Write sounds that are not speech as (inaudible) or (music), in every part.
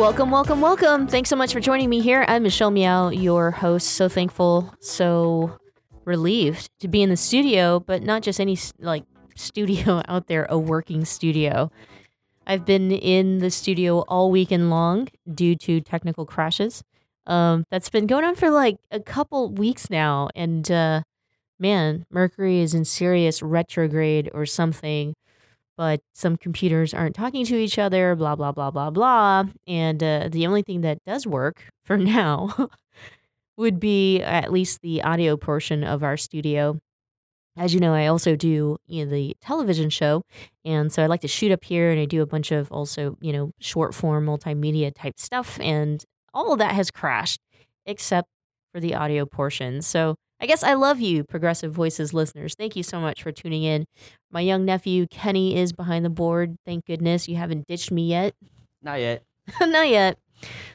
Welcome, welcome, welcome. Thanks so much for joining me here. I'm Michelle Meow, your host. So thankful, so relieved to be in the studio, but not just any like studio (laughs) out there, a working studio. I've been in the studio all weekend long due to technical crashes. Um, that's been going on for like a couple weeks now, and uh, man, Mercury is in serious retrograde or something. But some computers aren't talking to each other, blah blah blah blah blah. And uh, the only thing that does work (laughs) for now (laughs) would be at least the audio portion of our studio as you know, I also do you know, the television show, and so I like to shoot up here, and I do a bunch of also you know short form multimedia type stuff, and all of that has crashed except for the audio portion. So I guess I love you, Progressive Voices listeners. Thank you so much for tuning in. My young nephew Kenny is behind the board. Thank goodness you haven't ditched me yet. Not yet. (laughs) Not yet.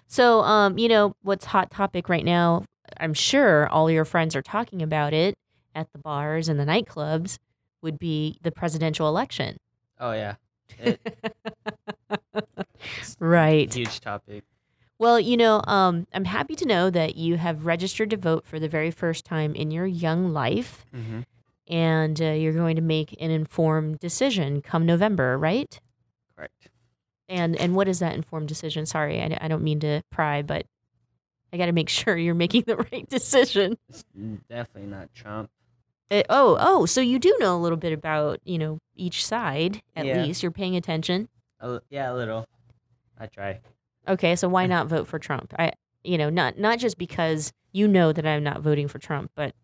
So, um, you know what's hot topic right now? I'm sure all your friends are talking about it at the bars and the nightclubs would be the presidential election. Oh yeah. (laughs) It, right. Huge topic. Well, you know, um, I'm happy to know that you have registered to vote for the very first time in your young life, mm-hmm. and uh, you're going to make an informed decision come November, right? Correct. And and what is that informed decision? Sorry, I, I don't mean to pry, but I got to make (laughs) sure you're making the right decision. It's definitely not Trump. Uh, oh, oh, so you do know a little bit about, you know, each side at Yeah. least. You're paying attention. A yeah, a little. I try. Okay, so why not vote for Trump? I you know, not not just because you know that I'm not voting for Trump, but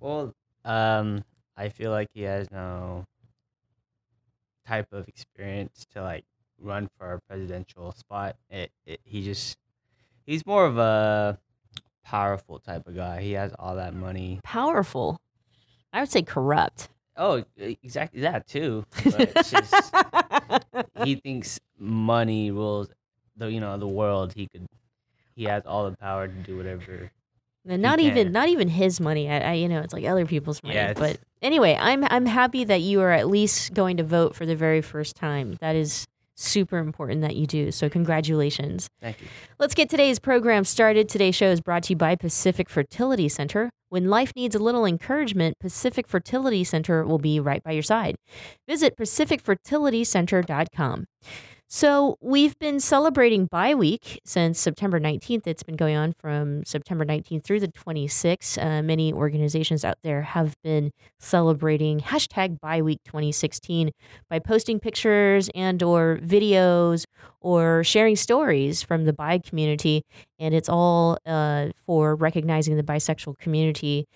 Well, um, I feel like he has no type of experience to like run for a presidential spot. It, it he just he's more of a powerful type of guy. He has all that money. powerful. I would say corrupt. Oh, exactly that too. But it's (laughs) just he thinks money rules the you know the world. He could he has all the power to do whatever. And not even can. not even his money. I, I you know, it's like other people's money. Yeah, but anyway, I'm I'm happy that you are at least going to vote for the very first time. That is super important that you do. So congratulations. Thank you. Let's get today's program started. Today's show is brought to you by Pacific Fertility Center. When life needs a little encouragement, Pacific Fertility Center will be right by your side. Visit pacificfertilitycenter.com. So, we've been celebrating Bi Week since September 19th. It's been going on from September 19th through the 26th. Uh, many organizations out there have been celebrating hashtag Bi Week 2016 by posting pictures and or videos or sharing stories from the bi community and it's all uh, for recognizing the bisexual community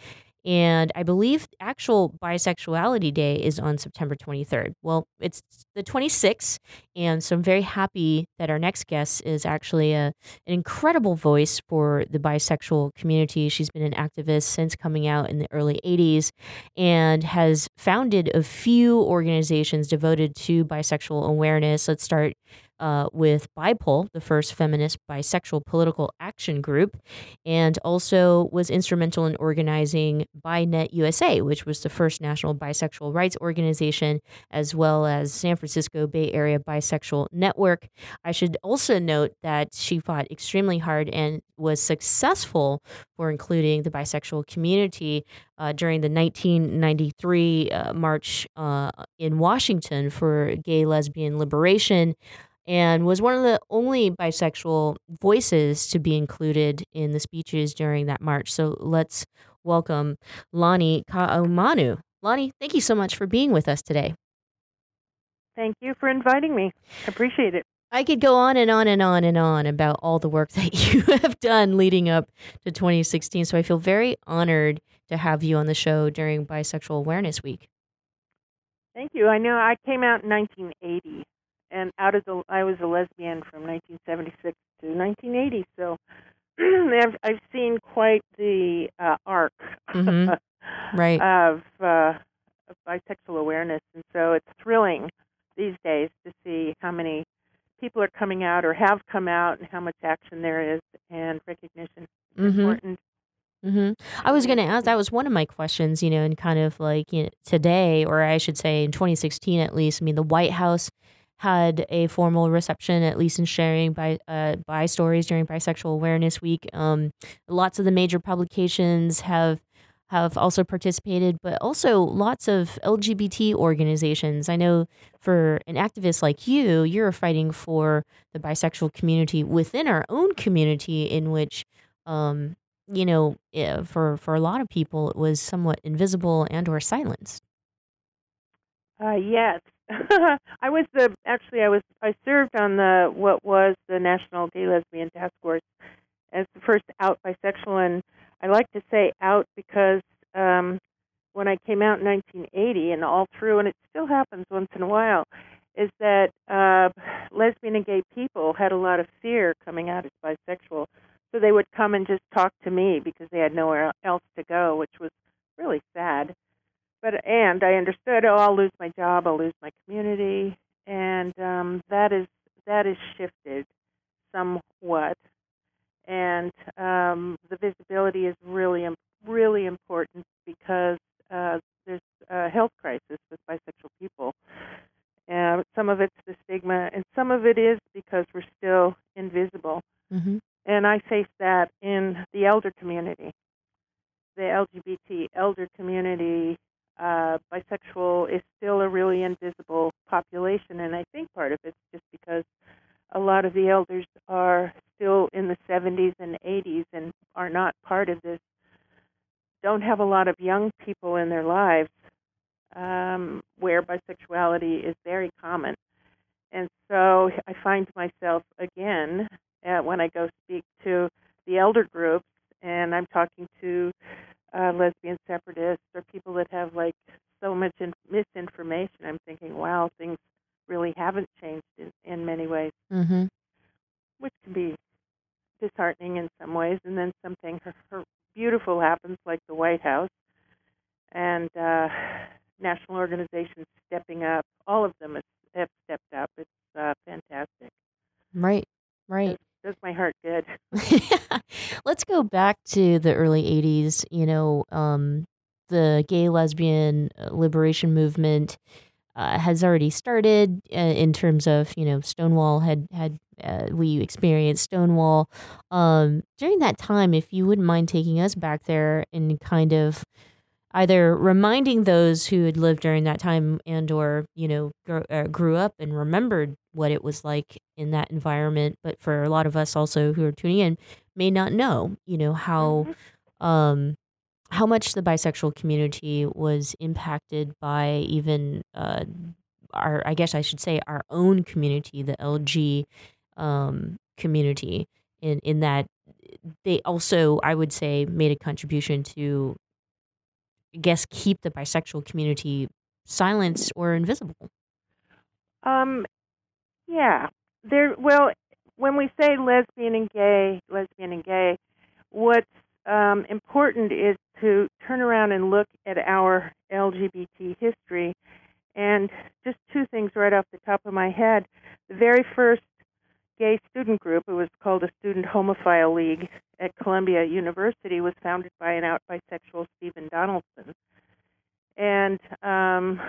and i believe actual bisexuality day is on september 23rd well it's the 26th and so i'm very happy that our next guest is actually a, an incredible voice for the bisexual community she's been an activist since coming out in the early 80s and has founded a few organizations devoted to bisexual awareness. Let's start uh, with BIPOL, the first feminist bisexual political action group, and also was instrumental in organizing BiNet USA, which was the first national bisexual rights organization, as well as San Francisco Bay Area Bisexual Network. I should also note that she fought extremely hard and was successful for including the bisexual community uh, during the 1993 uh, march uh, in Washington for gay lesbian liberation and was one of the only bisexual voices to be included in the speeches during that march. So let's welcome Lani Ka'ahumanu. Lani, thank you so much for being with us today. Thank you for inviting me. Appreciate it. I could go on and on and on and on about all the work (laughs) that you have done leading up to 2016. So I feel very honored to have you on the show during Bisexual Awareness Week. Thank you. I know I came out in 1980, and out of the I was a lesbian from 1976 to 1980. So (clears throat) I've I've seen quite the uh, arc Mhm. (laughs) Right. of, uh, of bisexual awareness, and so it's thrilling these days to see how many people are coming out or have come out, and how much action there is and recognition. Mhm. important. hmm I was going to ask. That was one of my questions. You know, and kind of like you know, today, or I should say, in 2016 at least. I mean, the White House had a formal reception, at least in sharing by uh, stories during Bisexual Awareness Week. Um, lots of the major publications have have also participated, but also lots of LGBT organizations. I know for an activist like you, you're fighting for the bisexual community within our own community, in which um, you know, eh, for for a lot of people, it was somewhat invisible and or silenced. Uh, yes, (laughs) I was the actually I was I served on the what was the National Gay Lesbian Task Force as the first out bisexual, and I like to say out because um, when I came out in 1980 and all through, and it still happens once in a while, is that uh, lesbian and gay people had a lot of fear coming out as bisexual, so they would come and just talk to me because they had nowhere else to go, which was really sad but and I understood, oh, I'll lose my job, I'll lose my community, and um, that is that is shifted somewhat, and um, the visibility is really really important because uh, there's a health crisis with bisexual people. Uh, some of it's the stigma, and some of it is because we're still invisible. Mm-hmm. And I face that in the elder community, the LGBT elder community uh, bisexual is still a really invisible population, and I think part of it's just because a lot of the elders are still in the 70s and 80s and are not part of this, don't have a lot of young people in their lives um, where bisexuality is very common. And so I find myself again uh, when I go speak to the elder groups, and I'm talking to uh, lesbian separatists or people that have like so much in- misinformation. I'm thinking, wow, things really haven't changed in, in many ways, Mm-hmm. which can be disheartening in some ways. And then something her, her beautiful happens, like the White House and uh, national organizations stepping up. All of them have stepped up. It's uh, fantastic. Right. Right. Does, my heart good. (laughs) Let's go back to the early 80s. You know, um, the gay lesbian uh, liberation movement uh, has already started uh, in terms of, you know, Stonewall had, had uh, we experienced Stonewall. Um, during that time, if you wouldn't mind taking us back there and kind of either reminding those who had lived during that time and or you know gr- uh, grew up and remembered what it was like in that environment but for a lot of us also who are tuning in may not know you know how um how much the bisexual community was impacted by even uh our i guess i should say our own community the lg um community in in that they also i would say made a contribution to I guess keep the bisexual community silenced or invisible. Um, yeah. There. Well, when we say lesbian and gay, lesbian and gay, what's um, important is to turn around and look at our LGBT history. And just two things right off the top of my head. The very first gay student group, it was called the Student Homophile League at Columbia University, was founded by an out bisexual Stephen Donaldson. And um,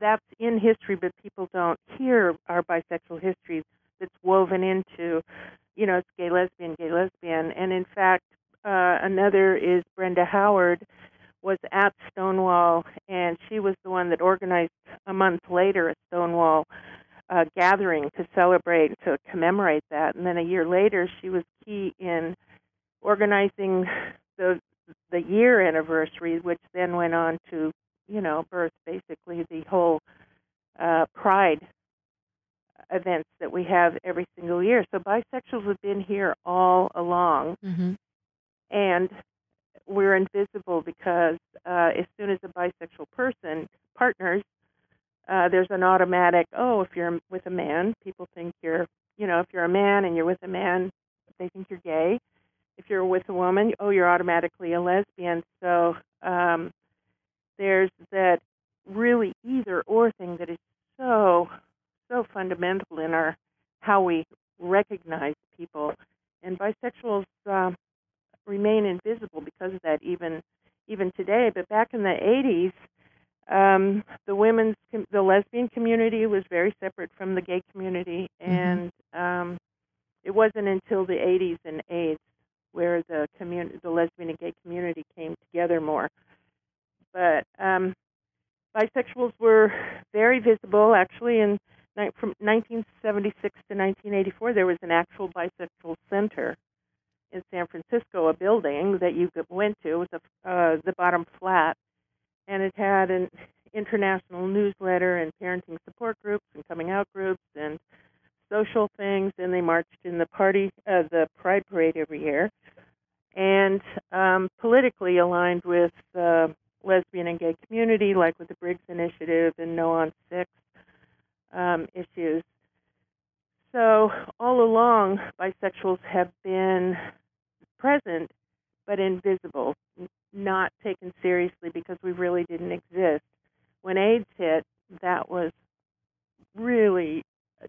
that's in history, but people don't hear our bisexual history that's woven into, you know, it's gay lesbian, gay lesbian. And in fact, uh, another is Brenda Howard was at Stonewall, and she was the one that organized a month later a Stonewall uh, gathering to celebrate, to commemorate that. And then a year later, she was key in organizing the the year anniversary, which then went on to, you know, birth basically the whole uh, Pride events that we have every single year. So bisexuals have been here all along, Mm-hmm. and we're invisible because uh, as soon as a bisexual person partners, uh, there's an automatic. Oh, if you're with a man, people think you're, you know, if you're a man and you're with a man, they think you're gay. If you're with a woman, oh, you're automatically a lesbian. So um, there's that really either or thing that is so so fundamental in our how we recognize people, and bisexuals um, remain invisible because of that even even today. But back in the 80s, um, the women's com- the lesbian community was very separate from the gay community, and um, it wasn't until the 80s and AIDS where the community, the lesbian and gay community came together more. But um, bisexuals were very visible. Actually, in from 1976 to 1984, there was an actual bisexual center in San Francisco, a building that you went to. It was a, uh, the bottom flat, and it had an international newsletter and parenting support groups and coming out groups and social things. And they marched in the party, uh, the Pride Parade every year, and um, politically aligned with the lesbian and gay community, like with the Briggs Initiative and No on Six um, issues. So all along, bisexuals have been present but invisible, not taken seriously because we really didn't exist. When AIDS hit, that was really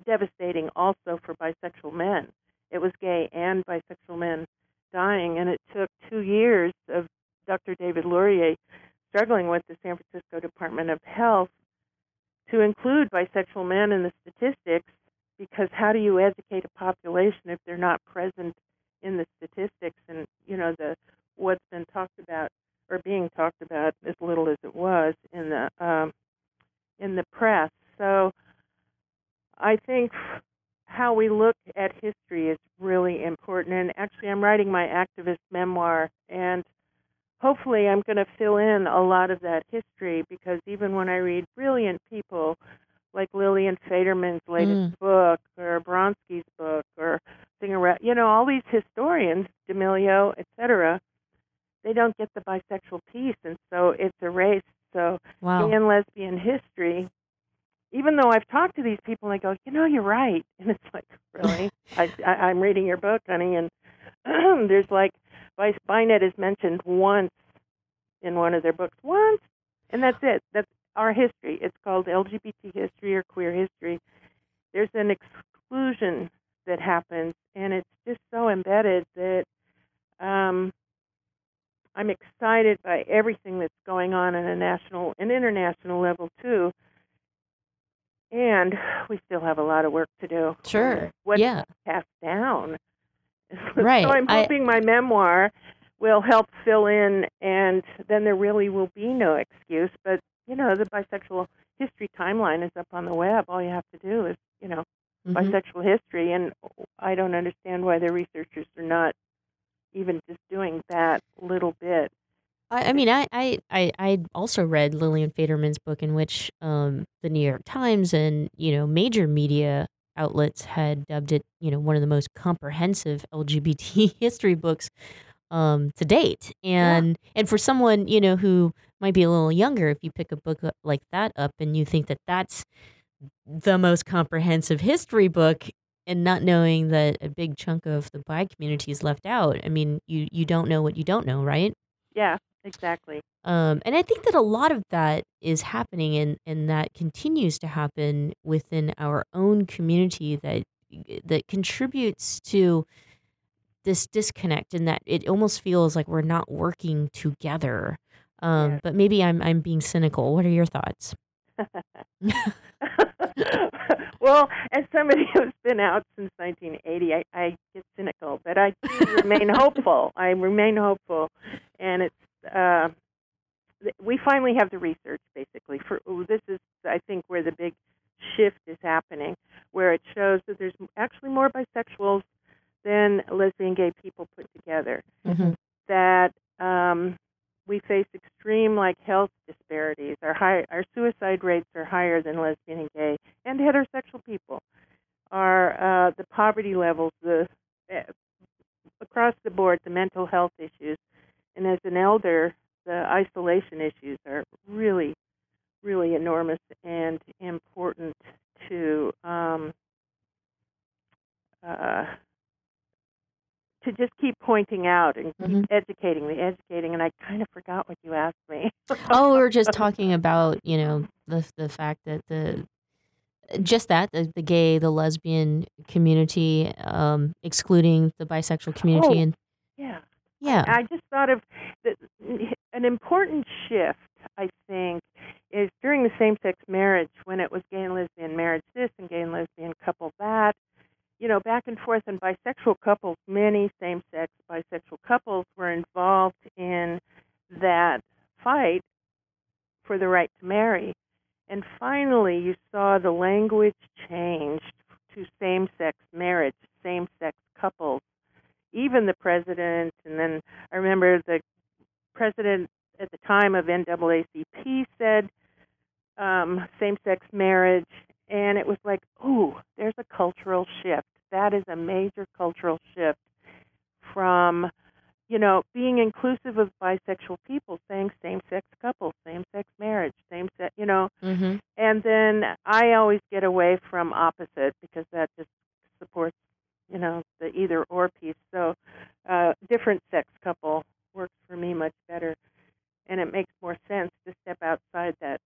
devastating also for bisexual men. It was gay and bisexual men dying, and it took two years of Dr. David Lourea struggling with the San Francisco Department of Health to include bisexual men in the statistics because how do you educate a population if they're not present in the statistics and you know the what's been talked about or being talked about as little as it was in the um, in the press. So I think how we look at history is really important. And actually, I'm writing my activist memoir, and hopefully, I'm going to fill in a lot of that history because even when I read brilliant people like Lillian Faderman's latest mm. book or Bronski's book or you know, all these historians, D'Emilio, etc., they don't get the bisexual piece, and so it's erased. So Wow. gay and lesbian history, even though I've talked to these people, and they go, you know, you're right, (laughs) and it's like, really? (laughs) I, I, I'm reading your book, honey, and (clears throat) there's like, Vice BiNet is mentioned once in one of their books, once, and that's it. That's our history. It's called LGBT history or queer history. There's an exclusion that happens, and it's just so embedded that um, I'm excited by everything that's going on at a national and international level too. And we still have a lot of work to do. Sure. What Yeah. passed down. (laughs) Right. So I'm I- hoping my memoir will help fill in, and then there really will be no excuse. But you know, the bisexual history timeline is up on the web. All you have to do is, you know, Mhm. bisexual history, and I don't understand why the researchers are not even just doing that little bit. I, I mean, I, I, I, I also read Lillian Faderman's book in which um, the New York Times and, you know, major media outlets had dubbed it, you know, one of the most comprehensive LGBT (laughs) history books um, to date. And, and for someone, you know, who might be a little younger, if you pick a book like that up and you think that that's the most comprehensive history book and not knowing that a big chunk of the bi community is left out, I mean, you, you don't know what you don't know, right? Yeah, exactly. Um, and I think that a lot of that is happening and, and that continues to happen within our own community that that contributes to this disconnect and that it almost feels like we're not working together. Um, But maybe I'm I'm being cynical. What are your thoughts? (laughs) well, as somebody (laughs) who's been out since 1980, I, I get cynical, but I do remain hopeful. I remain hopeful, and it's uh, th- we finally have the research basically. For ooh, this is, I think, where the big shift is happening, where it shows that there's actually more bisexuals than lesbian gay people put together. Mhm. That um, we face extreme like health disparities. Our high our suicide rates are higher than lesbian and gay and heterosexual people. Our uh, the poverty levels, the uh, across the board, the mental health issues, and as an elder, the isolation issues are really, really enormous and important to um, uh, to just keep pointing out and keep Mhm. educating the educating. And I kind of forgot what you asked me. oh, we were just (laughs) talking about you know the the fact that the just that the, the gay, the lesbian community, um, excluding the bisexual community, Oh, and yeah. Yeah, I just thought of the, an important shift. I think is during the same-sex marriage when it was gay and lesbian marriage this and gay and lesbian couple that. You know, back and forth, and bisexual couples, many same-sex bisexual couples were involved in that fight for the right to marry. And finally, you saw the language changed to same-sex marriage, same-sex couples even the president, and then I remember the president at the time of NAACP said um, same-sex marriage, and it was like, ooh, there's a cultural shift. That is a major cultural shift from, you know, being inclusive of bisexual people, saying same-sex couples, same-sex marriage, same-sex, you know, mm-hmm. and then I always get away from opposite because that just supports, you know, the either or piece. So, uh, different sex couple works for me much better, and it makes more sense to step outside that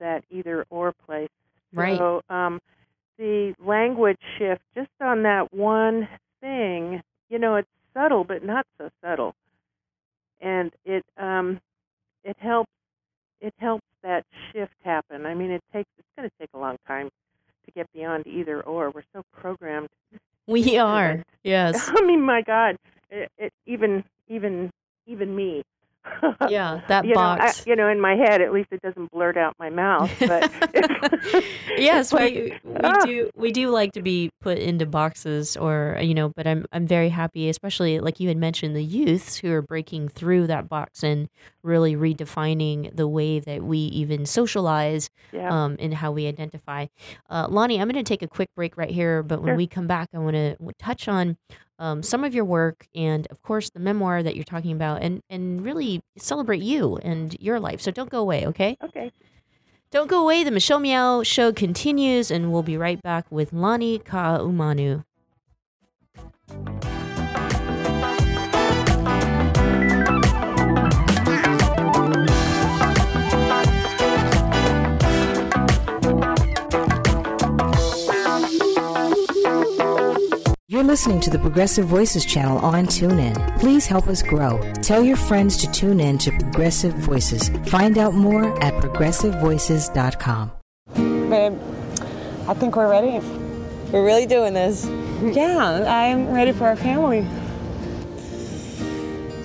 that either or place. Right. So, um, the language shift just on that one thing, you know, it's subtle but not so subtle, and it um, it helps it helps that shift happen. I mean, it takes it's going to take a long time to get beyond either or. We're so programmed. We are. Yes, (laughs) I mean, my God, it, it, even even even me. (laughs) yeah, that you box. Know, I, you know, in my head, at least it doesn't blurt out my mouth. But (laughs) yes, we we (laughs) ah. do we do like to be put into boxes or you know, but I'm I'm very happy, especially like you had mentioned the youths who are breaking through that box and really redefining the way that we even socialize Yeah. um and how we identify. Uh, Lani, I'm going to take a quick break right here, but when Sure. we come back, I want to touch on um, some of your work and of course the memoir that you're talking about and and really celebrate you and your life. So don't go away, okay? Okay. Don't go away. The Michelle Meow show continues, and we'll be right back with Lani Ka'ahumanu. Listening to the Progressive Voices channel on TuneIn. Please help us grow. Tell your friends to tune in to Progressive Voices. Find out more at progressivevoices.com. Babe, I think we're ready. We're really doing this. Yeah, I'm ready for our family.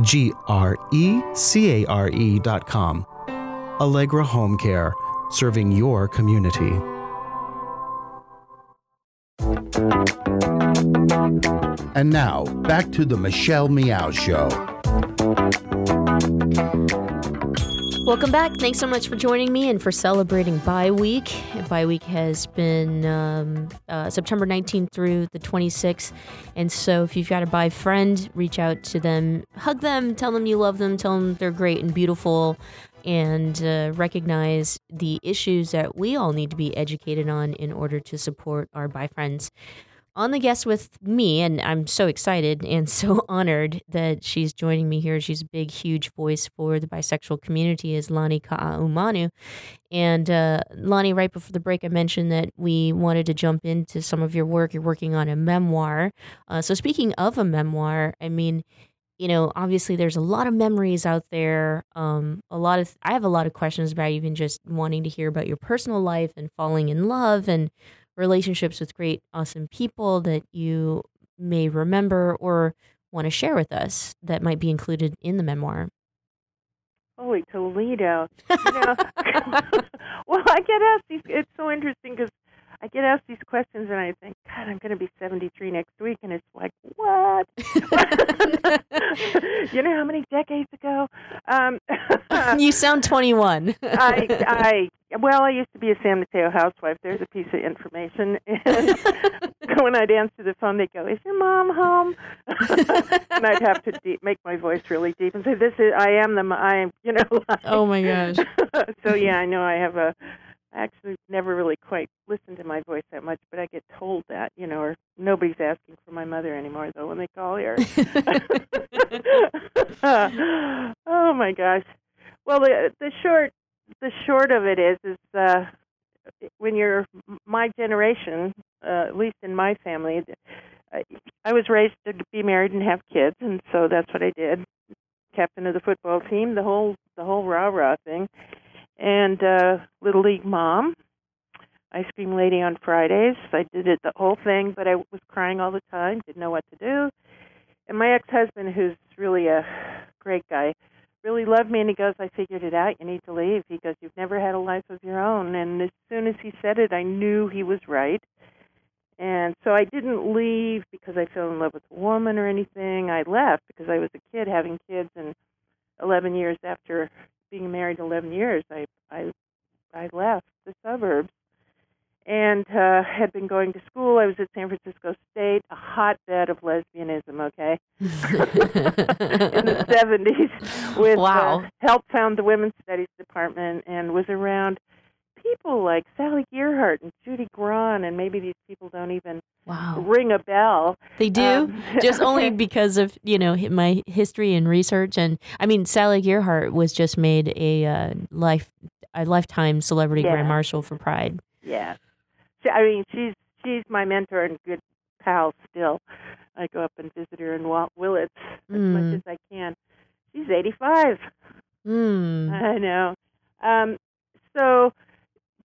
G R E C A R E dot com. Allegra Home Care, serving your community. And now, back to the Michelle Meow Show. Welcome back. Thanks so much for joining me and for celebrating Bi Week. Bi Week has been um, uh, September 19th through the 26th. And so if you've got a bi friend, reach out to them, hug them, tell them you love them, tell them they're great and beautiful, and uh, recognize the issues that we all need to be educated on in order to support our bi friends on the guest with me, and I'm so excited and so (laughs) honored that she's joining me here. She's a big, huge voice for the bisexual community, is Lani Ka'ahumanu. And uh, Lani, right before the break, I mentioned that we wanted to jump into some of your work. You're working on a memoir. Uh, so, speaking of a memoir, I mean, you know, obviously there's a lot of memories out there. Um, a lot of I have a lot of questions about even just wanting to hear about your personal life and falling in love and relationships with great, awesome people that you may remember or want to share with us that might be included in the memoir? Holy Toledo. You know, (laughs) (laughs) well, I get asked these, it's so interesting because I get asked these questions and I think, God, I'm going to be 73 next week. And it's like, what? (laughs) (laughs) you know how many decades ago? Um, (laughs) you sound 21. I, I, well, I used to be a San Mateo housewife. There's a piece of information. And when I'd answer the phone, they'd go, "Is your mom home?" and I'd have to deep, make my voice really deep and say, "This is I am the I am you know." Like, oh my gosh. so yeah, I know I have a. I actually never really quite listened to my voice that much, but I get told that, you know, or nobody's asking for my mother anymore though when they call here. (laughs) oh my gosh. Well, the the short the short of it is is uh, when you're my generation, uh, at least in my family, I was raised to be married and have kids, and so that's what I did. Captain of the football team, the whole the whole rah rah thing, and uh, little league mom, ice cream lady on Fridays. I did it the whole thing, but I was crying all the time, didn't know what to do. And my ex husband, who's really a great guy, really loved me and he goes, I figured it out, you need to leave. He goes, You've never had a life of your own and as soon as he said it I knew he was right. And so I didn't leave because I fell in love with a woman or anything. I left because I was a kid having kids and eleven years after being married eleven years I I I left the suburbs and uh, had been going to school. I was at San Francisco State, a hotbed of lesbianism. Okay, (laughs) in the (laughs) seventies, with wow. uh, helped found the women's studies department and was around people like Sally Gearhart and Judy Grahn, and maybe these people don't even wow. ring a bell. They do, um, (laughs) just only because of you know my history and research. And I mean, Sally Gearhart was just made a uh, life a lifetime celebrity yeah. grand marshal for Pride. Yeah. I mean, she's she's my mentor and good pal still. I go up and visit her in Walt Willits as mm. much as I can. She's 85. Mm. I know. Um, so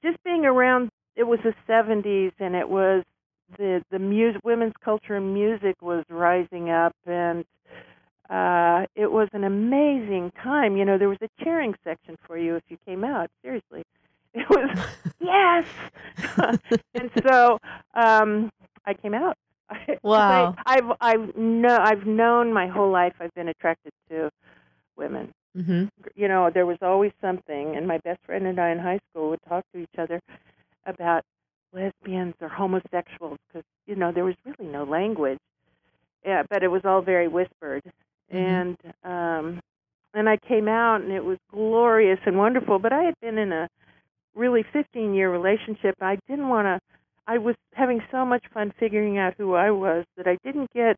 just being around, it was the 70s, and it was the the music, women's culture and music was rising up, and uh, it was an amazing time. You know, there was a cheering section for you if you came out. Seriously, it (laughs) was yes. (laughs) and so um, I came out. (laughs) Wow. I, I've I've no I've known my whole life. I've been attracted to women. Mm-hmm. You know, there was always something, and my best friend and I in high school would talk to each other about lesbians or homosexuals because you know there was really no language. Yeah, but it was all very whispered, mm-hmm. and um, and I came out, and it was glorious and wonderful. But I had been in a really 15 year relationship. I didn't want to. I was having so much fun figuring out who I was that I didn't get.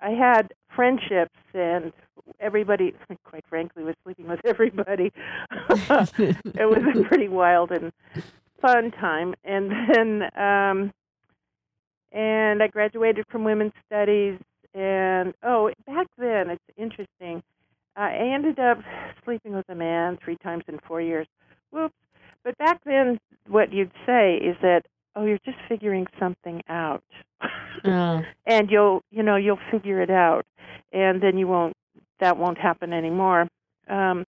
I had friendships and everybody, (laughs) quite frankly, was sleeping with everybody. (laughs) it was a pretty wild and fun time. And then, um, and I graduated from women's studies. And oh, back then, it's interesting. I ended up sleeping with a man three times in four years. Whoops. But back then, what you'd say is that, oh, you're just figuring something out, uh. (laughs) and you'll, you know, you'll figure it out, and then you won't, that won't happen anymore. Um,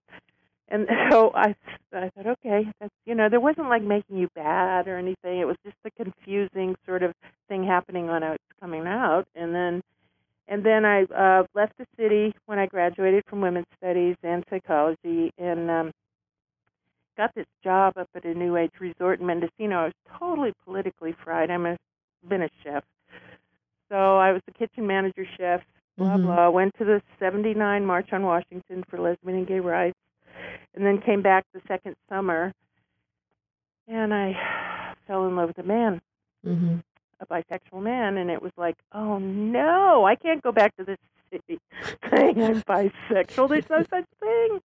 and (laughs) so I, I thought, okay, that's, you know, there wasn't like making you bad or anything. It was just a confusing sort of thing happening when I was coming out, and then and then I uh, left the city when I graduated from women's studies and psychology, and um, got this job up at a new age resort in Mendocino. I was totally politically fried. I'm a been a chef, so I was the kitchen manager chef. Blah Mhm. blah. Went to the '79 March on Washington for lesbian and gay rights, and then came back the second summer, and I (sighs) fell in love with a man Mm-hmm. a bisexual man, and it was like, oh no, I can't go back to this (laughs) city saying I'm bisexual. There's no such thing.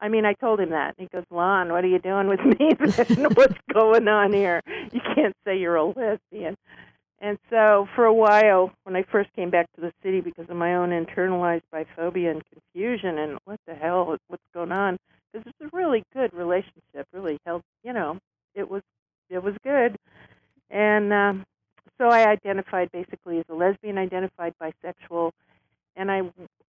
I mean, I told him that. And he goes, Lon, what are you doing with me? (laughs) What's going on here? You can't say you're a lesbian. And so, for a while, when I first came back to the city because of my own internalized biphobia and confusion, and what the hell, what's going on? Because it's a really good relationship, really helped. you know, it was, it was good. And um, so I identified basically as a lesbian, identified bisexual, and I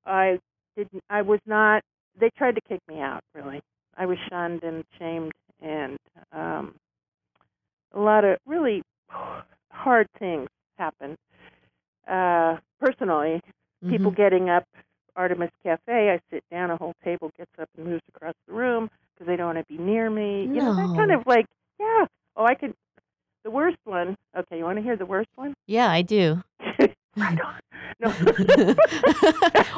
I didn't I was not. They tried to kick me out. Really, I was shunned and shamed, and um, a lot of really hard things happen. Uh, personally, people Mhm. getting up. Artemis Cafe. I sit down, a whole table gets up and moves across the room because they don't want to be near me. You know, that kind of like, yeah. Oh, I could. The worst one. Okay, you want to hear the worst one? Yeah, I do. (laughs) right on. No. (laughs)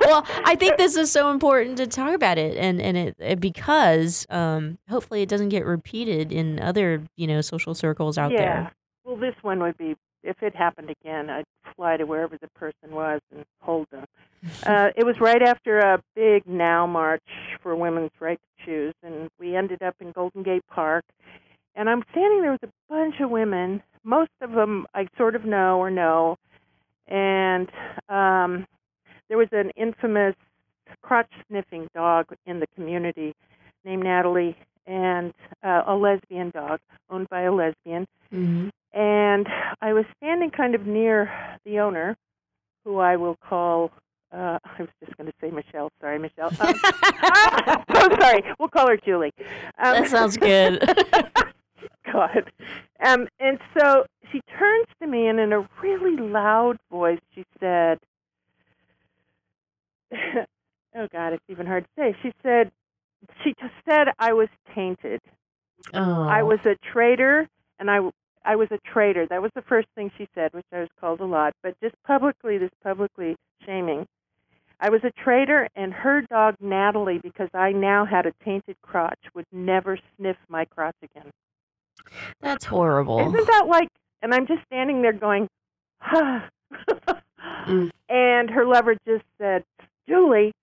well, I think this is so important to talk about it, and and it, it because um, hopefully it doesn't get repeated in other you know social circles out yeah. there. Well, this one would be if it happened again. I'd fly to wherever the person was and hold them. (laughs) Uh, it was right after a big Now March for women's right to choose, and we ended up in Golden Gate Park. And I'm standing there with a bunch of women. Most of them I sort of know or know. And um, there was an infamous crotch sniffing dog in the community named Natalie, and uh, a lesbian dog owned by a lesbian. Mm-hmm. And I was standing kind of near the owner, who I will call. Uh, I was just going to say Michelle. Sorry, Michelle. Um, (laughs) oh, sorry. We'll call her Julie. Um, That sounds good. (laughs) (laughs) God. Um, and so she turns to me and in a really loud voice she said, "Oh God, it's even hard to say." She said, "She just said I was tainted. I Oh. was a traitor, and I." I was a traitor. That was the first thing she said, which I was called a lot. But just publicly, this publicly shaming. I was a traitor, and her dog Natalie, because I now had a tainted crotch, would never sniff my crotch again. That's horrible. Isn't that like? And I'm just standing there going, ah. and her lover just said, Julie,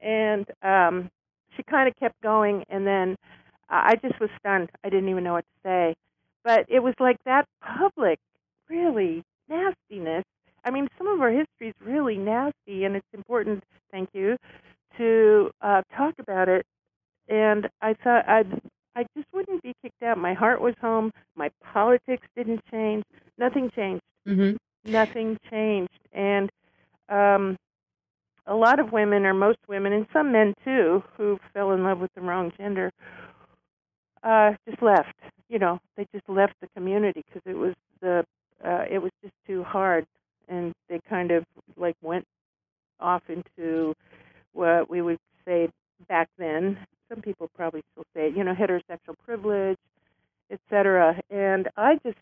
and um, she kind of kept going, and then I I just was stunned. I didn't even know what to say, but it was like that public, really nastiness. I mean, some of our history is really nasty, and it's important. Thank you to uh, talk about it. And I thought I'd I just wouldn't be kicked out. My heart was home. My politics didn't change. Nothing changed. Mm-hmm. Nothing changed. And um, a lot of women, or most women, and some men too, who fell in love with the wrong gender, uh, just left. You know, they just left the community because it was the uh, it was just too hard, and they kind of like went off into what we would say back then. Some people probably still say you know, heterosexual privilege, etc. And I just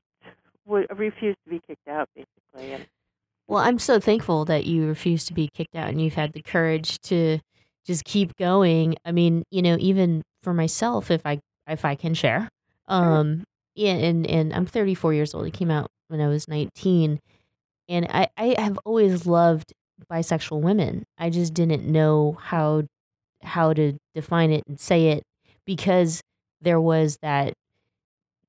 refused to be kicked out, basically. And Well, I'm so thankful that you refused to be kicked out and you've had the courage to just keep going. I mean, you know, even for myself, if I if I can share, um, yeah, and and I'm 34 years old. It came out when I was 19, and I I have always loved bisexual women. I just didn't know how how to define it and say it because there was that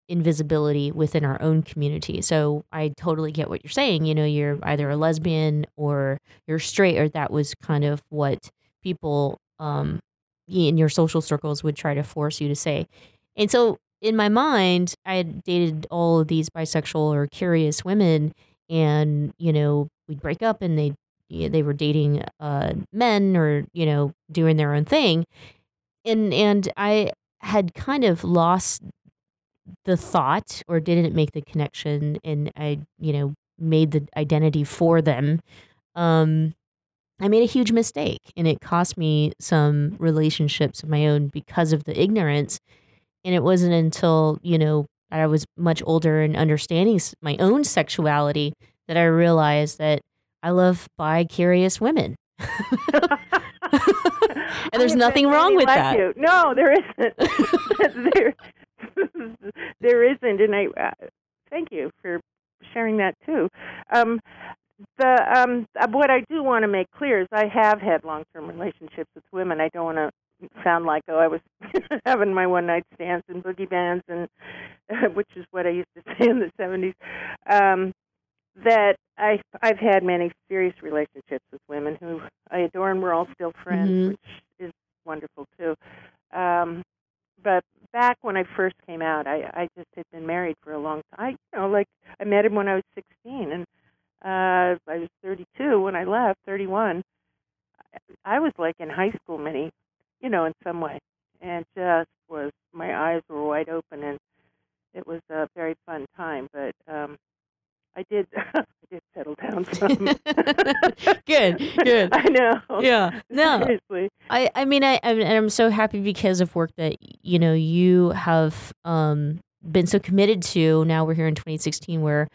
invisibility within our own community. So I totally get what you're saying. You know, you're either a lesbian or you're straight, or that was kind of what people um, in your social circles would try to force you to say. And so in my mind, I had dated all of these bisexual or curious women, and you know, we'd break up, and they they were dating uh, men or you know doing their own thing, and and I had kind of lost the thought or didn't make the connection and I, you know, made the identity for them um, I made a huge mistake and it cost me some relationships of my own because of the ignorance. And it wasn't until, you know, I was much older and understanding my own sexuality that I realized that I love bi curious women. (laughs) and there's nothing wrong with like that. You. No, there isn't. (laughs) there, (laughs) there isn't, and I uh, thank you for sharing that too. Um, the um, uh, what I do want to make clear is I have had long-term relationships with women. I don't want to sound like oh I was (laughs) having my one-night stands and boogie bands and (laughs) which is what I used to (laughs) say in the 70s. Um, that I I've had many serious relationships with women who I adore and we're all still friends, Mhm. which is wonderful too. Um, but back when I first came out, I I just had been married for a long time. I you know like I met him when I was 16 and uh I was 32 when I left, 31. I was like in high school many, you know, in some way. And just was my eyes were wide open and it was a very fun time, but um I did (laughs) I did settle down (laughs) some. good, good. (laughs) I know. Yeah. No. Seriously. I, I mean, I, I'm, and I'm so happy because of work that, you know, you have um, been so committed to. Now we're here in 2016 where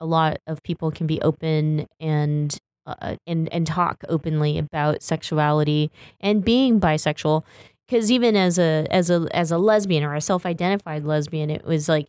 a lot of people can be open and, uh, and, and talk openly about sexuality and being bisexual. Cause even as a, as a, as a lesbian or a self-identified lesbian, it was like,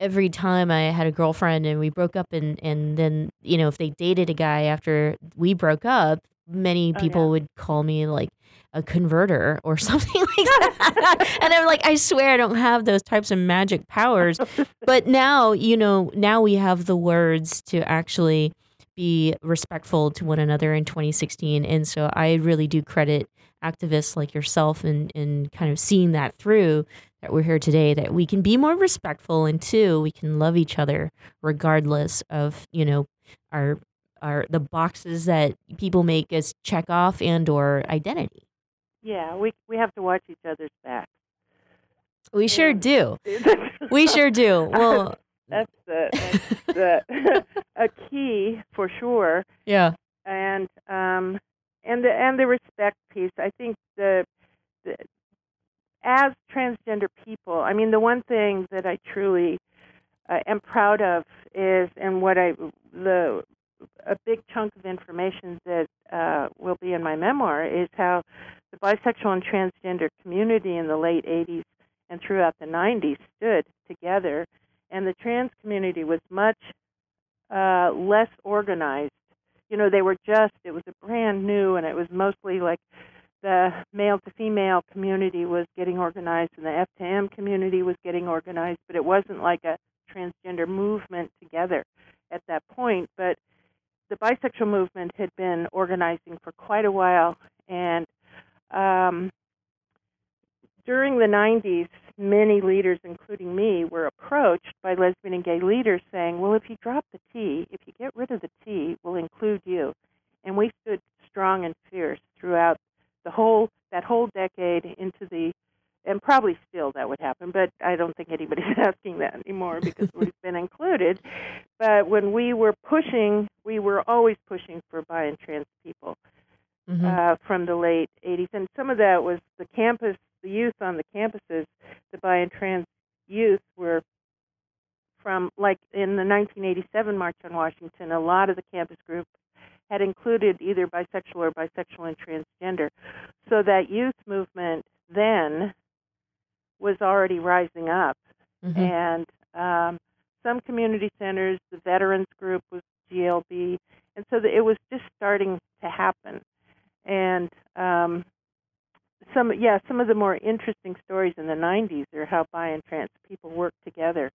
every time I had a girlfriend and we broke up and and then you know if they dated a guy after we broke up, many oh, people would call me like a converter or (laughs) something like that. (laughs) and I'm like, I swear I don't have those types of magic powers. (laughs) but now, you know, now we have the words to actually be respectful to one another in 2016. And so I really do credit activists like yourself and and kind of seeing that through that we're here today that we can be more respectful and two we can love each other regardless of you know our our the boxes that people make us check off and or identity Yeah, we we have to watch each other's backs. we sure do (laughs) we sure do (laughs) well that's the that's (laughs) the a key for sure. yeah and um and the and the respect piece i think the, the as transgender people i mean the one thing that i truly uh, am proud of is and what i the a big chunk of information that uh, will be in my memoir is how the bisexual and transgender community in the late 80s and throughout the 90s stood together and the trans community was much uh, less organized. You know they were just it was a brand new and it was mostly like the male to female community was getting organized and the F to M community was getting organized but it wasn't like a transgender movement together at that point. But the bisexual movement had been organizing for quite a while and um, during the 90s, many leaders, including me, were approached by lesbian and gay leaders saying, well, if you drop the T, if you get rid of the T, we'll include you. And we stood strong and fierce throughout the whole that whole decade into the and probably still that would happen, but I don't think anybody's (laughs) asking that anymore because (laughs) we've been included. But when we were pushing, we were always pushing for bi and trans people Mm-hmm. uh, from the late 80s. And some of that was the campus, the youth on the campuses, the bi and trans youth were from, like in the 1987 March on Washington, a lot of the campus group had included either bisexual or bisexual and transgender. So that youth movement then was already rising up. Mhm. And um, some community centers, the veterans group was GLB, and so the, it was just starting to happen. And um, some, yeah, some of the more interesting stories in the 90s are how bi and trans people worked together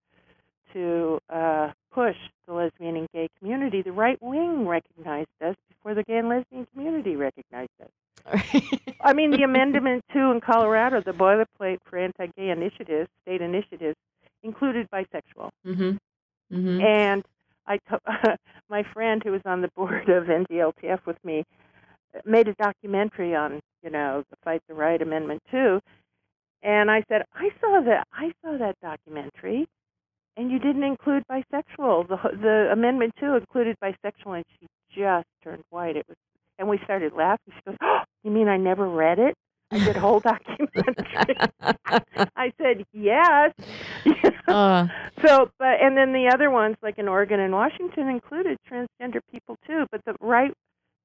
to uh, push the lesbian and gay community. The right wing recognized us before the gay and lesbian community recognized us. (laughs) I mean, the Amendment 2 in Colorado, the boilerplate for anti gay initiatives, state initiatives, included bisexual. mm-hmm. Mm-hmm. And I, to- (laughs) my friend who was on the board of NGLTF with me, made a documentary on, you know, the Fight the Right Amendment 2. And I said, I saw that. I saw that documentary, and you didn't include bisexual. The the Amendment 2 included bisexual, and she just turned white. It was, and we started laughing. She goes, oh, (gasps) "You mean I never read it? I did a whole (laughs) documentary." (laughs) I said, "Yes." (laughs) Uh, So, but and then the other ones, like in Oregon and Washington, included transgender people too. But the right,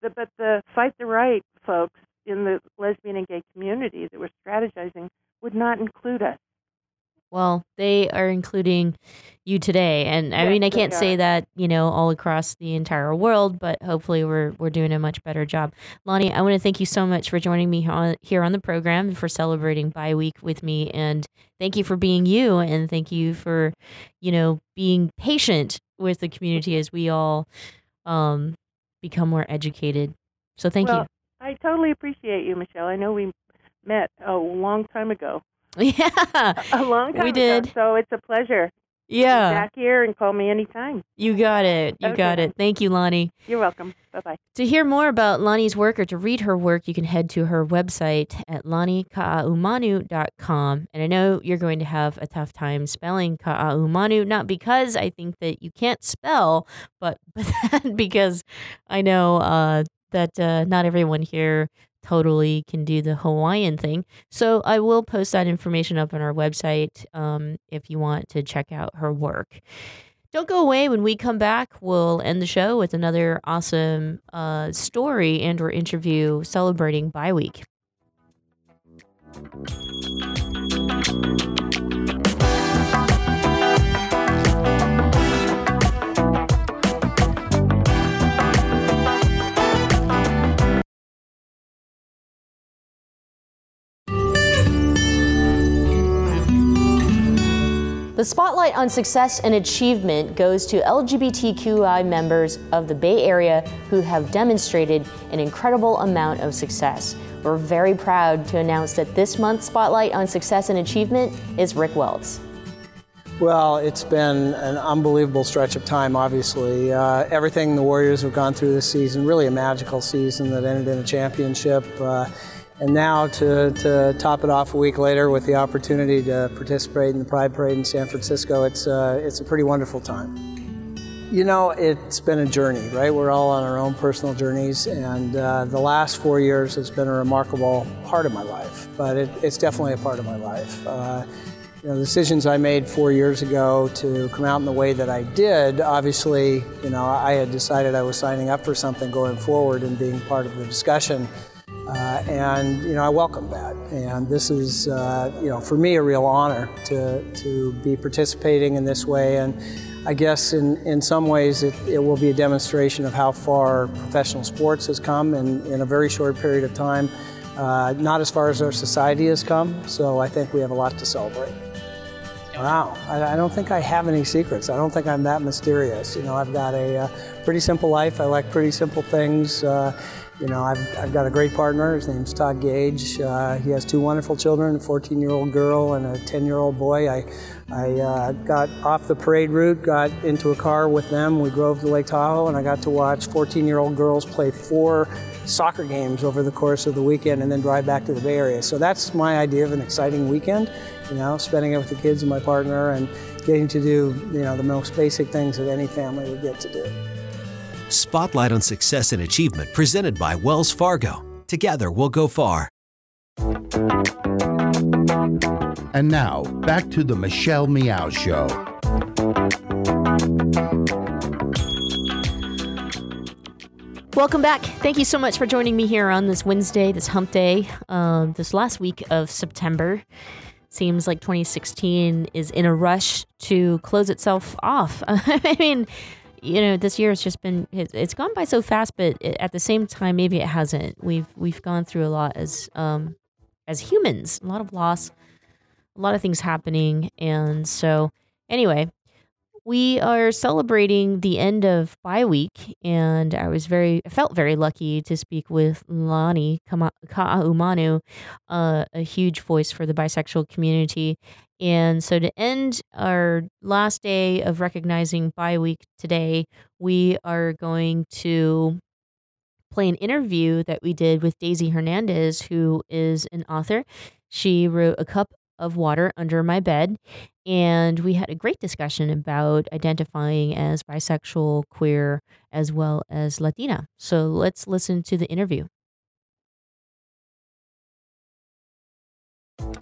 the but the fight the right folks in the lesbian and gay community that were strategizing would not include us. Well, they are including you today, and I Yes, mean, I can't say that you know all across the entire world, but hopefully we're we're doing a much better job. Lani, I want to thank you so much for joining me on, here on the program for celebrating Bi Week with me, and thank you for being you, and thank you for you know being patient with the community as we all um, become more educated. So thank well, I totally appreciate you, Michelle. I know we met a long time ago. (laughs) Yeah, A long time We ago, did. So it's a pleasure. Yeah. Back here and call me anytime. you got it. You got it. Thank you, Lani. You're welcome. Bye bye. To hear more about Lani's work or to read her work, you can head to her website at lanikaahumanu.com. And I know you're going to have a tough time spelling Ka'ahumanu, not because I think that you can't spell, but, (laughs) but because I know uh, that uh, not everyone here totally can do the Hawaiian thing. So I will post that information up on our website um, if you want to check out her work. Don't go away. When we come back, we'll end the show with another awesome uh, story and or interview celebrating Bi Week. The spotlight on success and achievement goes to LGBTQI members of the Bay Area who have demonstrated an incredible amount of success. We're very proud to announce that this month's spotlight on success and achievement is Rick Welts. Well, it's been an unbelievable stretch of time, obviously. Uh, everything the Warriors have gone through this season, really a magical season that ended in a championship. Uh, and now to, to top it off a week later with the opportunity to participate in the Pride Parade in San Francisco, it's, uh, it's a pretty wonderful time. You know, it's been a journey, right? We're all on our own personal journeys, and uh, the last four years has been a remarkable part of my life, but it, it's definitely a part of my life. Uh, you know, the decisions I made four years ago to come out in the way that I did, obviously, you know, I had decided I was signing up for something going forward and being part of the discussion. Uh, and you know, I welcome that. And this is, uh, you know, for me a real honor to to be participating in this way. And I guess in, in some ways it, it will be a demonstration of how far professional sports has come in, in a very short period of time. Uh, not as far as our society has come. So I think we have a lot to celebrate. Wow, I, I don't think I have any secrets. I don't think I'm that mysterious. You know, I've got a uh, pretty simple life. I like pretty simple things. You know, I've, I've got a great partner. His name's Todd Gage. Uh, he has two wonderful children, a 14-year-old girl and a 10-year-old boy. I, I uh, got off the parade route, got into a car with them. We drove to Lake Tahoe, and I got to watch 14-year-old girls play four soccer games over the course of the weekend and then drive back to the Bay Area. So that's my idea of an exciting weekend, you know, spending it with the kids and my partner and getting to do, you know, the most basic things that any family would get to do. Spotlight on Success and Achievement presented by Wells Fargo. Together we'll go far. And now, back to the Michelle Meow Show. Welcome back. Thank you so much for joining me here on this Wednesday, this hump day, um, this last week of September. Seems like 2016 is in a rush to close itself off. (laughs) I mean, you know, this year has just been it, it's gone by so fast, but at the same time, maybe it hasn't. We've we've gone through a lot as um, as humans, a lot of loss, a lot of things happening, and so anyway, we are celebrating the end of Bi Week, and I was very, I felt very lucky to speak with Lani Ka'ahumanu, uh, a huge voice for the bisexual community. And so to end our last day of recognizing Bi Week today, we are going to play an interview that we did with Daisy Hernandez, who is an author. She wrote a cup of water under my bed. And we had a great discussion about identifying as bisexual, queer, as well as Latina. So let's listen to the interview.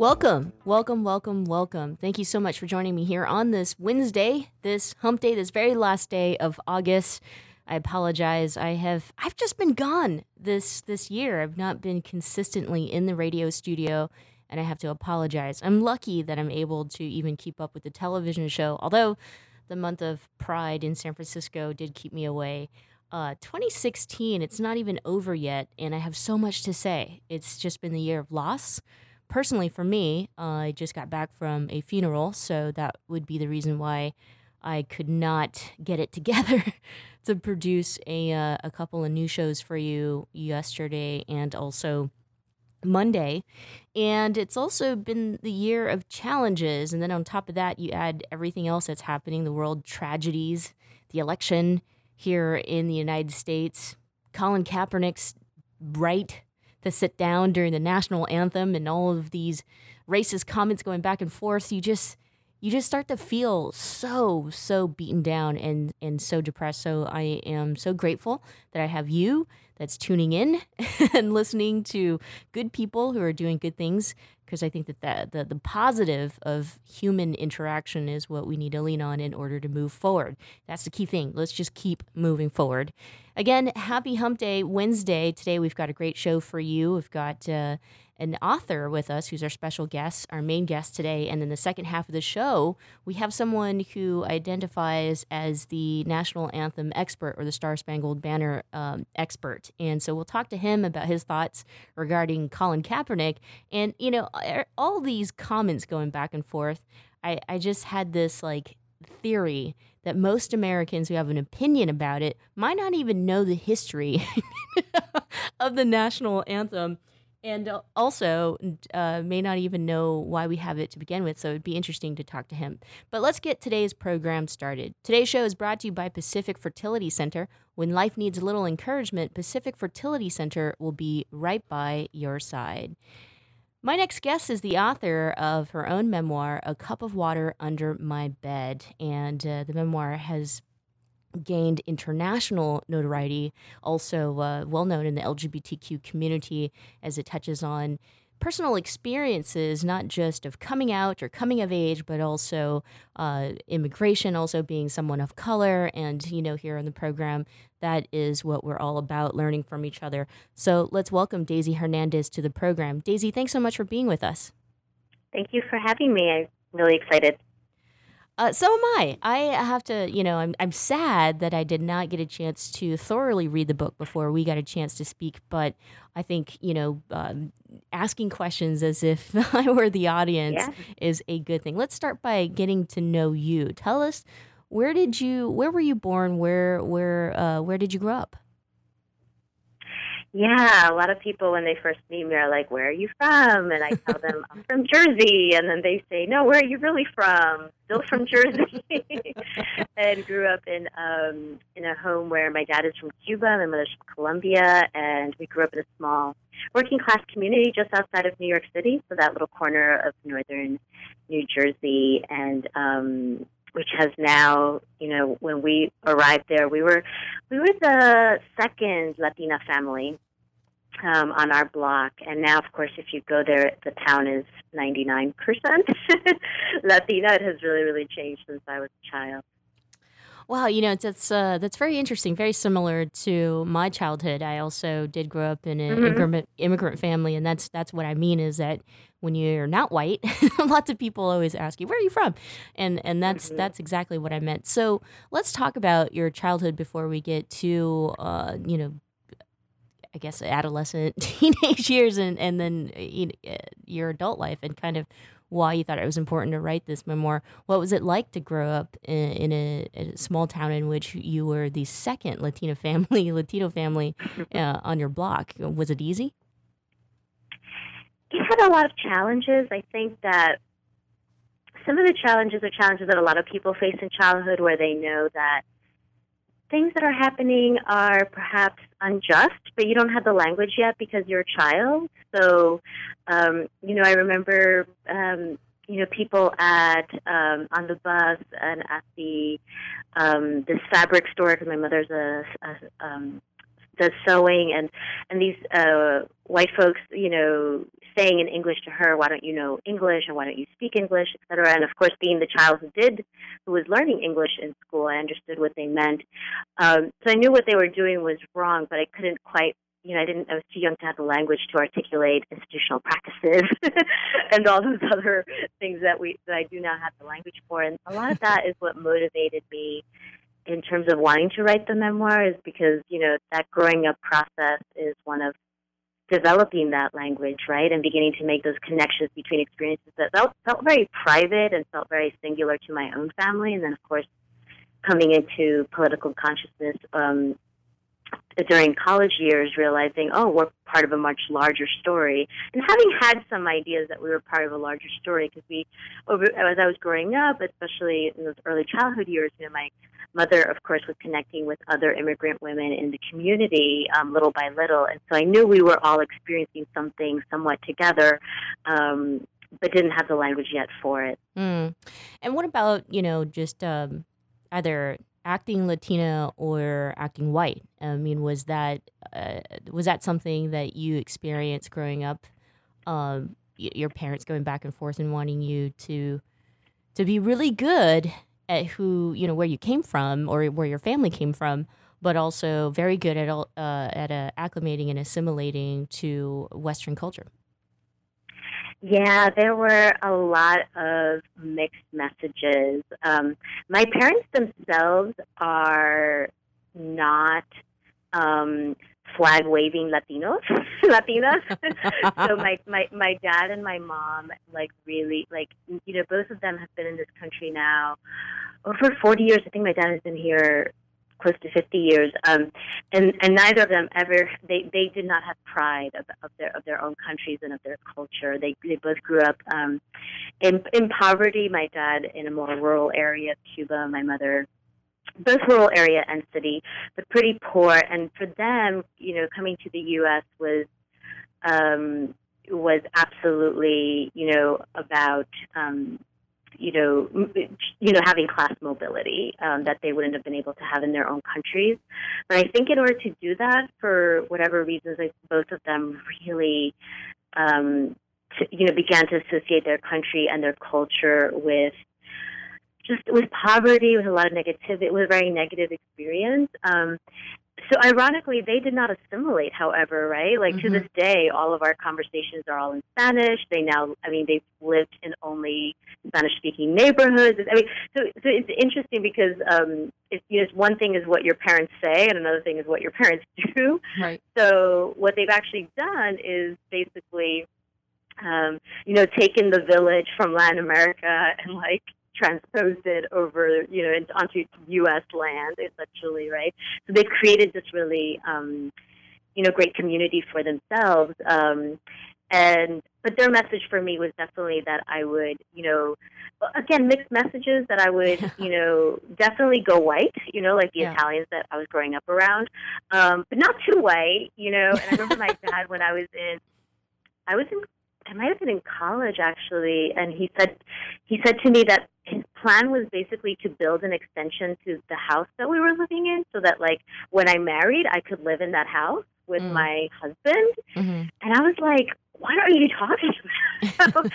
Welcome, welcome, welcome, welcome. Thank you so much for joining me here on this Wednesday, this hump day, this very last day of August. I apologize. I have I've just been gone this this year. I've not been consistently in the radio studio and I have to apologize. I'm lucky that I'm able to even keep up with the television show, although the month of Pride in San Francisco did keep me away. Uh, 2016, it's not even over yet, and I have so much to say. It's just been the year of loss personally for me, uh, I just got back from a funeral, so that would be the reason why I could not get it (laughs) together to produce a uh, a couple of new shows for you yesterday and also Monday. And it's also been the year of challenges, and then on top of that, you add everything else that's happening, the world tragedies, the election here in the United States, Colin Kaepernick's right to sit down during the national anthem and all of these racist comments going back and forth, you just you just start to feel so so beaten down and and so depressed. So I am so grateful that I have you that's tuning in (laughs) and listening to good people who are doing good things because I think that the, the, the positive of human interaction is what we need to lean on in order to move forward. That's the key thing. Let's just keep moving forward. Again, happy Hump Day Wednesday. Today we've got a great show for you. We've got uh, an author with us who's our special guest, our main guest today. And then the second half of the show, we have someone who identifies as the national anthem expert or the Star Spangled Banner um, expert. And so we'll talk to him about his thoughts regarding Colin Kaepernick. And, you know, all these comments going back and forth, I, I just had this like theory that most Americans who have an opinion about it might not even know the history (laughs) of the national anthem and also uh, may not even know why we have it to begin with. So it'd be interesting to talk to him. But let's get today's program started. Today's show is brought to you by Pacific Fertility Center. When life needs a little encouragement, Pacific Fertility Center will be right by your side. My next guest is the author of her own memoir, A Cup of Water Under My Bed. And uh, the memoir has gained international notoriety, also uh, well known in the LGBTQ community as it touches on personal experiences, not just of coming out or coming of age, but also uh, immigration, also being someone of color. And, you know, here on the program, that is what we're all about learning from each other. So let's welcome Daisy Hernandez to the program. Daisy, thanks so much for being with us. Thank you for having me. I'm really excited. Uh, so am I. I have to, you know, I'm, I'm sad that I did not get a chance to thoroughly read the book before we got a chance to speak. But I think, you know, um, asking questions as if (laughs) I were the audience yeah. is a good thing. Let's start by getting to know you. Tell us where did you, where were you born? Where, where, uh, where did you grow up? Yeah, a lot of people when they first meet me are like, "Where are you from?" And I tell them I'm from Jersey, and then they say, "No, where are you really from?" Still from Jersey, (laughs) and grew up in um, in a home where my dad is from Cuba, my mother's from Colombia, and we grew up in a small working class community just outside of New York City, so that little corner of northern New Jersey, and um, which has now, you know, when we arrived there, we were we were the second Latina family um, on our block. And now, of course, if you go there, the town is 99% (laughs) Latina. It has really, really changed since I was a child. Wow, you know that's uh, that's very interesting. Very similar to my childhood. I also did grow up in an Mhm. immigrant immigrant family, and that's that's what I mean is that when you're not white, (laughs) lots of people always ask you where are you from, and and that's Mhm. that's exactly what I meant. So let's talk about your childhood before we get to uh, you know I guess adolescent, (laughs) teenage years, and and then uh, you know, uh, your adult life, and kind of why you thought it was important to write this memoir. What was it like to grow up in, in a, a small town in which you were the second Latina family, (laughs) Latino family, uh, on your block? Was it easy? it had a lot of challenges. I think that some of the challenges are challenges that a lot of people face in childhood where they know that things that are happening are perhaps unjust, but you don't have the language yet because you're a child. So, um, you know, I remember, um, you know, people at um, on the bus and at the um, this fabric store because my mother's a, a um, does sewing and and these uh white folks you know saying in english to her why don't you know english and why don't you speak english et cetera and of course being the child who did who was learning english in school i understood what they meant um so i knew what they were doing was wrong but i couldn't quite you know, I didn't. I was too young to have the language to articulate institutional practices (laughs) and all those other things that we that I do not have the language for. And a lot of that is what motivated me in terms of wanting to write the memoir is because you know that growing up process is one of developing that language right? And beginning to make those connections between experiences that felt, felt very private and felt very singular to my own family. And then of course coming into political consciousness um, during college years realizing oh we're part of a much larger story. And having had some ideas that we were part of a larger story because we over as i was growing up especially in those early childhood years you know my mother of course was connecting with other immigrant women in the community um, little by little. And so i knew we were all experiencing something somewhat together um, but didn't have the language yet for it. Mm. And what about you know just um, either acting Latina or acting white? I mean, was that uh, was that something that you experienced growing up? Um, y- your parents going back and forth and wanting you to to be really good at who you know where you came from or where your family came from, but also very good at uh, at uh, acclimating and assimilating to Western culture. Yeah, there were a lot of mixed messages. Um, my parents themselves are not um, flag waving Latinos, (laughs) Latinas. (laughs) so my, my my dad and my mom like really like you know both of them have been in this country now over 40 years. I think my dad has been here close to 50 years um and and neither of them ever they they did not have pride of, of their of their own countries and of their culture. They they both grew up um in in poverty my dad in a more rural area of cuba my mother both rural area and city but pretty poor. And for them you know coming to the us was um was absolutely you know about um you know, you know, having class mobility um, that they wouldn't have been able to have in their own countries. But I think in order to do that, for whatever reasons, I, both of them really, um, you know, began to associate their country and their culture with just with poverty, with a lot of negativity, it was a very negative experience. Um, so ironically, they did not assimilate. However, right, like to this day, all of our conversations are all in Spanish. They now, I mean, they've lived in only Spanish-speaking neighborhoods. I mean, so so it's interesting because um, it's you know, one thing is what your parents say, and another thing is what your (laughs) parents do. Right. So what they've actually done is basically, um, you know, taken the village from Latin America and like transposed it over, you know, onto U.S. land, essentially, right? So they've created this really, um, you know, great community for themselves. Um, and but their message for me was definitely that I would, you know, again mixed messages that I would, you know, definitely go white, you know, like the Yeah. Italians that I was growing up around, um, but not too white, you know. And I remember my (laughs) dad when I was in, I was in, I might have been in college actually, and he said, he said to me that his plan was basically to build an extension to the house that we were living in, so that like when I married, I could live in that house with Mm. my husband, Mm-hmm. and I was like, "What are you talking (laughs) about?"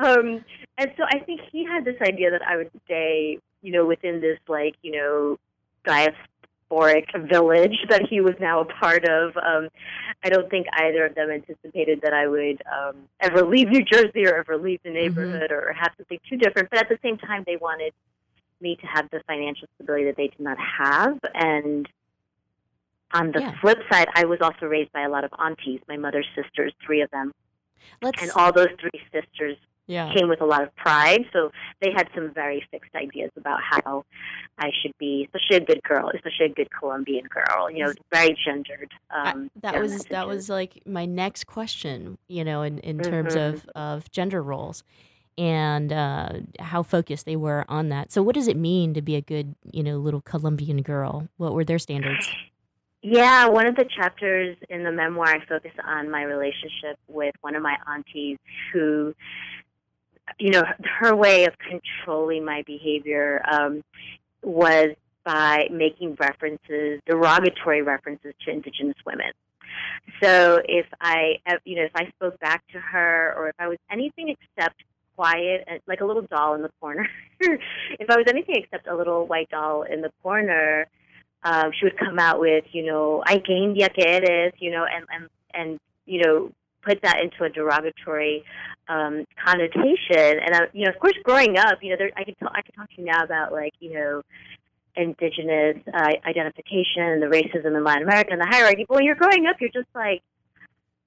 um, and so I think he had this idea that I would stay, you know, within this like you know village that he was now a part of. Um, I don't think either of them anticipated that I would um, ever leave New Jersey or ever leave the neighborhood or have something too different. But at the same time, they wanted me to have the financial stability that they did not have. And on the Yeah. flip side, I was also raised by a lot of aunties, my mother's sisters, three of them. Let's and all those three sisters Yeah. came with a lot of pride. So they had some very fixed ideas about how I should be, especially a good girl, especially a good Colombian girl. You know, very gendered. Um, that their was that was like my next question you know in, in terms Mhm. of, of gender roles and uh, how focused they were on that so what does it mean to be a good you know little colombian girl what were their standards Yeah, one of the chapters in the memoir, I focus on my relationship with one of my aunties who, you know, her way of controlling my behavior um, was by making references, derogatory references to indigenous women. So if I, uh, you know, if I spoke back to her or if I was anything except quiet, and like a little doll in the corner, (laughs) if I was anything except a little white doll in the corner, um, she would come out with, you know, I que india que eres, you know, and, and, and, you know, put that into a derogatory um, connotation. And, I, you know, of course, growing up, you know, there, I could, I could talk to you now about, like, you know, indigenous uh, identification and the racism in Latin America and the hierarchy. But when you're growing up, you're just like,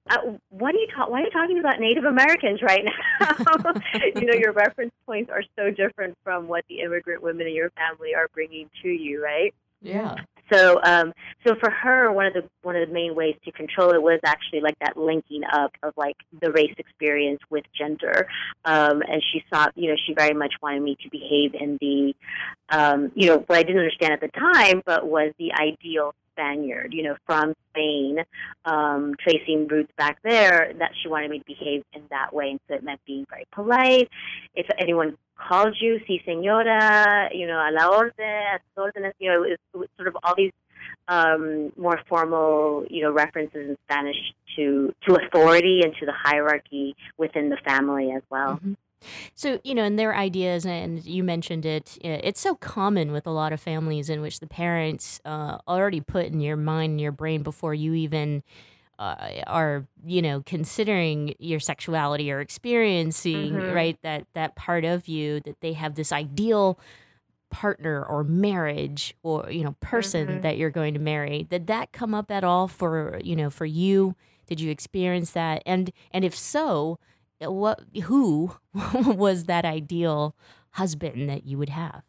uh, what are you ta- why are you talking about Native Americans right (laughs) now? you know, your reference points are so different from what the immigrant women in your family are bringing to you, right? yeah So, um, so for her, one of the one of the main ways to control it was actually like that linking up of like the race experience with gender, um, and she saw, you know, she very much wanted me to behave in the, um, you know, what I didn't understand at the time, but was the ideal Spaniard, you know, from Spain, um, tracing roots back there. That she wanted me to behave in that way, and so it meant being very polite. If anyone called you, si señora, you know, a la orden, a sus you know, it was sort of all these um, more formal, you know, references in Spanish to to authority and to the hierarchy within the family as well. So, you know, and their ideas, and you mentioned it, it's so common with a lot of families in which the parents uh, already put in your mind and your brain before you even uh, are, you know, considering your sexuality or experiencing, Mhm. right, that, that part of you, that they have this ideal partner or marriage or, you know, person Mhm. that you're going to marry. Did that come up at all for, you know, for you? Did you experience that? And, and if so, what who (laughs) was that ideal husband that you would have?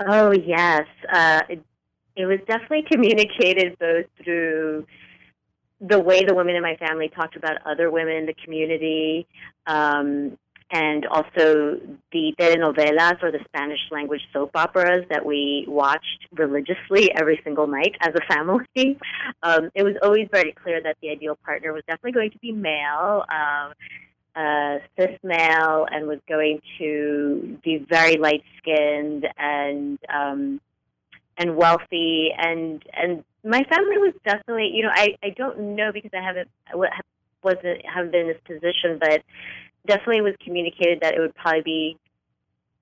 Oh yes, uh, it, it was definitely (laughs) communicated both through the way the women in my family talked about other women in the community, um, and also the telenovelas or the Spanish language soap operas that we watched religiously every single night as a family. (laughs) Um, it was always very clear that the ideal partner was definitely going to be male. Um, uh, cis male and was going to be very light skinned and um, and wealthy and and my family was definitely you know I, I don't know because I haven't wasn't haven't been in this position but definitely was communicated that it would probably be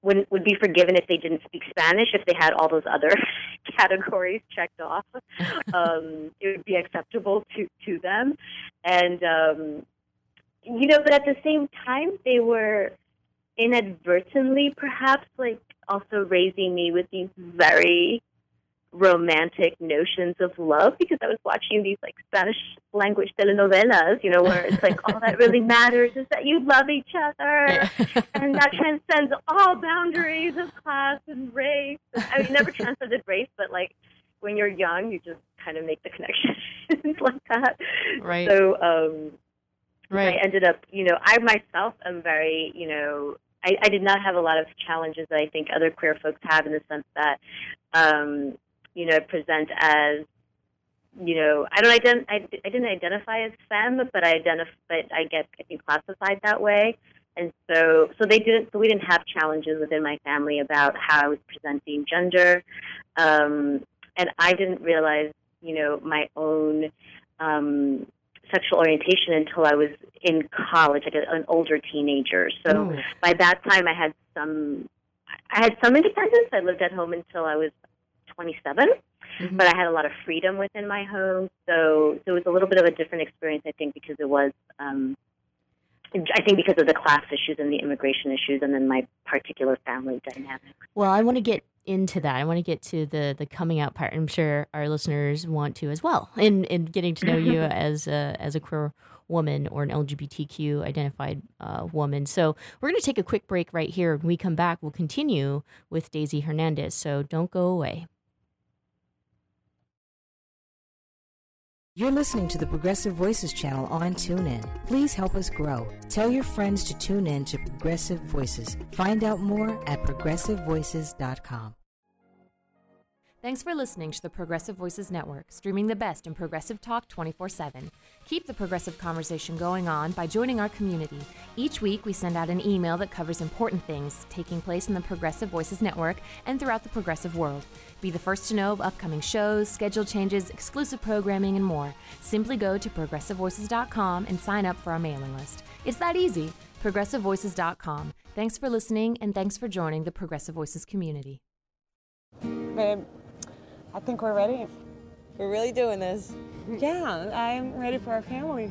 would would be forgiven if they didn't speak Spanish if they had all those other (laughs) categories checked off. (laughs) Um, it would be acceptable to to them. And um, you know, but at the same time, they were inadvertently, perhaps, like also raising me with these very romantic notions of love because I was watching these like Spanish language telenovelas, you know, where it's like all that really (laughs) matters is that you love each other and that transcends all boundaries of class and race. I mean, never transcended race, but like when you're young, you just kind of make the connections (laughs) like that. Right. So, um, Right. I ended up, you know, I myself am very, you know, I, I did not have a lot of challenges that I think other queer folks have in the sense that, um, you know, present as, you know, I don't ident- I, I didn't identify as femme, but I identify, but I get I think classified that way. And so, so they didn't, so we didn't have challenges within my family about how I was presenting gender. Um, and I didn't realize you know, my own um, sexual orientation until I was in college, like a, an older teenager. So Mm. by that time, I had some, I had some independence. I lived at home until I was 27, but I had a lot of freedom within my home. So, so it was a little bit of a different experience, I think, because it was, um, I think because of the class issues and the immigration issues, and then my particular family dynamic. Well, I want to get into that. I want to get to the the coming out part. I'm sure our listeners want to as well, in in getting to know you (laughs) as a, as a queer woman or an LGBTQ identified uh, woman. So we're going to take a quick break right here. When we come back, we'll continue with Daisy Hernandez. So don't go away. You're listening to the Progressive Voices channel on TuneIn. Please help us grow. Tell your friends to tune in to Progressive Voices. Find out more at progressivevoices.com. Thanks for listening to the Progressive Voices Network, streaming the best in progressive talk 24 7. Keep the progressive conversation going on by joining our community. Each week, we send out an email that covers important things taking place in the Progressive Voices Network and throughout the progressive world. Be the first to know of upcoming shows, schedule changes, exclusive programming, and more. Simply go to progressivevoices.com and sign up for our mailing list. It's that easy. ProgressiveVoices.com. Thanks for listening and thanks for joining the Progressive Voices community. Babe, I think we're ready. We're really doing this. Yeah, I'm ready for our family.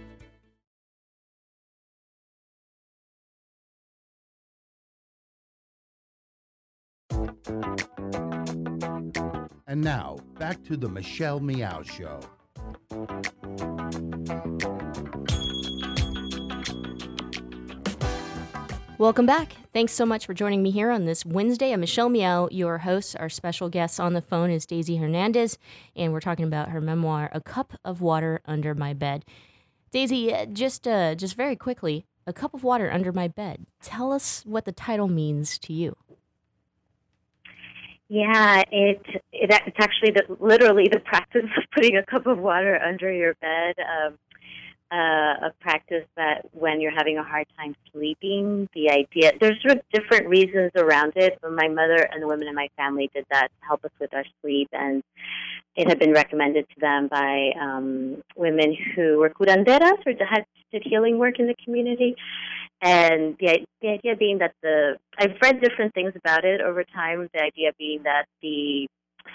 And now, back to the Michelle Meow Show. Welcome back. Thanks so much for joining me here on this Wednesday. I'm Michelle Meow, your host. Our special guest on the phone is Daisy Hernandez, and we're talking about her memoir, A Cup of Water Under My Bed. Daisy, uh, just uh, just very quickly, A Cup of Water Under My Bed. Tell us what the title means to you. Yeah, it, it it's actually the, literally the practice of putting a cup of water under your bed. Um, uh, a practice that when you're having a hard time sleeping, the idea there's sort of different reasons around it. But my mother and the women in my family did that to help us with our sleep, and it had been recommended to them by um, women who were curanderas or had did healing work in the community. And the, the idea being that the I've read different things about it over time. The idea being that the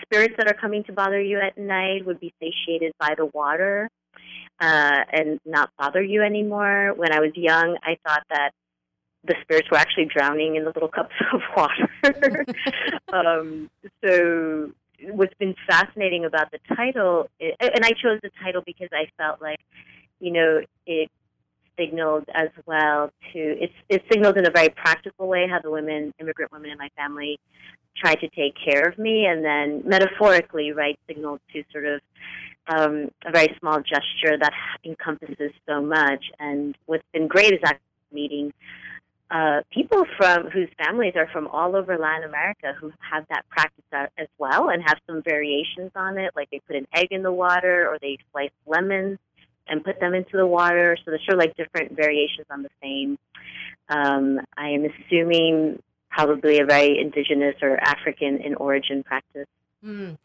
spirits that are coming to bother you at night would be satiated by the water uh, and not bother you anymore. When I was young, I thought that the spirits were actually drowning in the little (laughs) cups of water. (laughs) um, so what's been fascinating about the title, and I chose the title because I felt like, you know, it signaled as well to it's it signaled in a very practical way how the women immigrant women in my family tried to take care of me and then metaphorically right signaled to sort of um, a very small gesture that encompasses so much. And what's been great is actually meeting uh, people from whose families are from all over Latin America who have that practice as well and have some variations on it. Like they put an egg in the water or they slice lemons and put them into the water. So there's sort of like different variations on the same. Um, I am assuming probably a very indigenous or African in origin practice. Mm.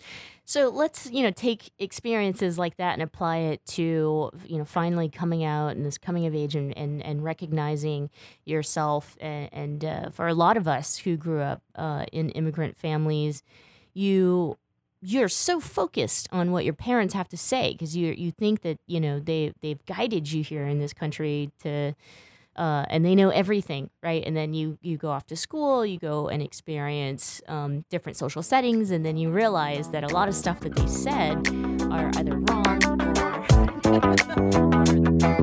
So let's you know take experiences like that and apply it to you know finally coming out and this coming of age and and, and recognizing yourself and, and uh, for a lot of us who grew up uh, in immigrant families, you you're so focused on what your parents have to say because you you think that you know they they've guided you here in this country to uh, and they know everything, right? And then you you go off to school, you go and experience um, different social settings, and then you realize that a lot of stuff that they said are either wrong or (laughs)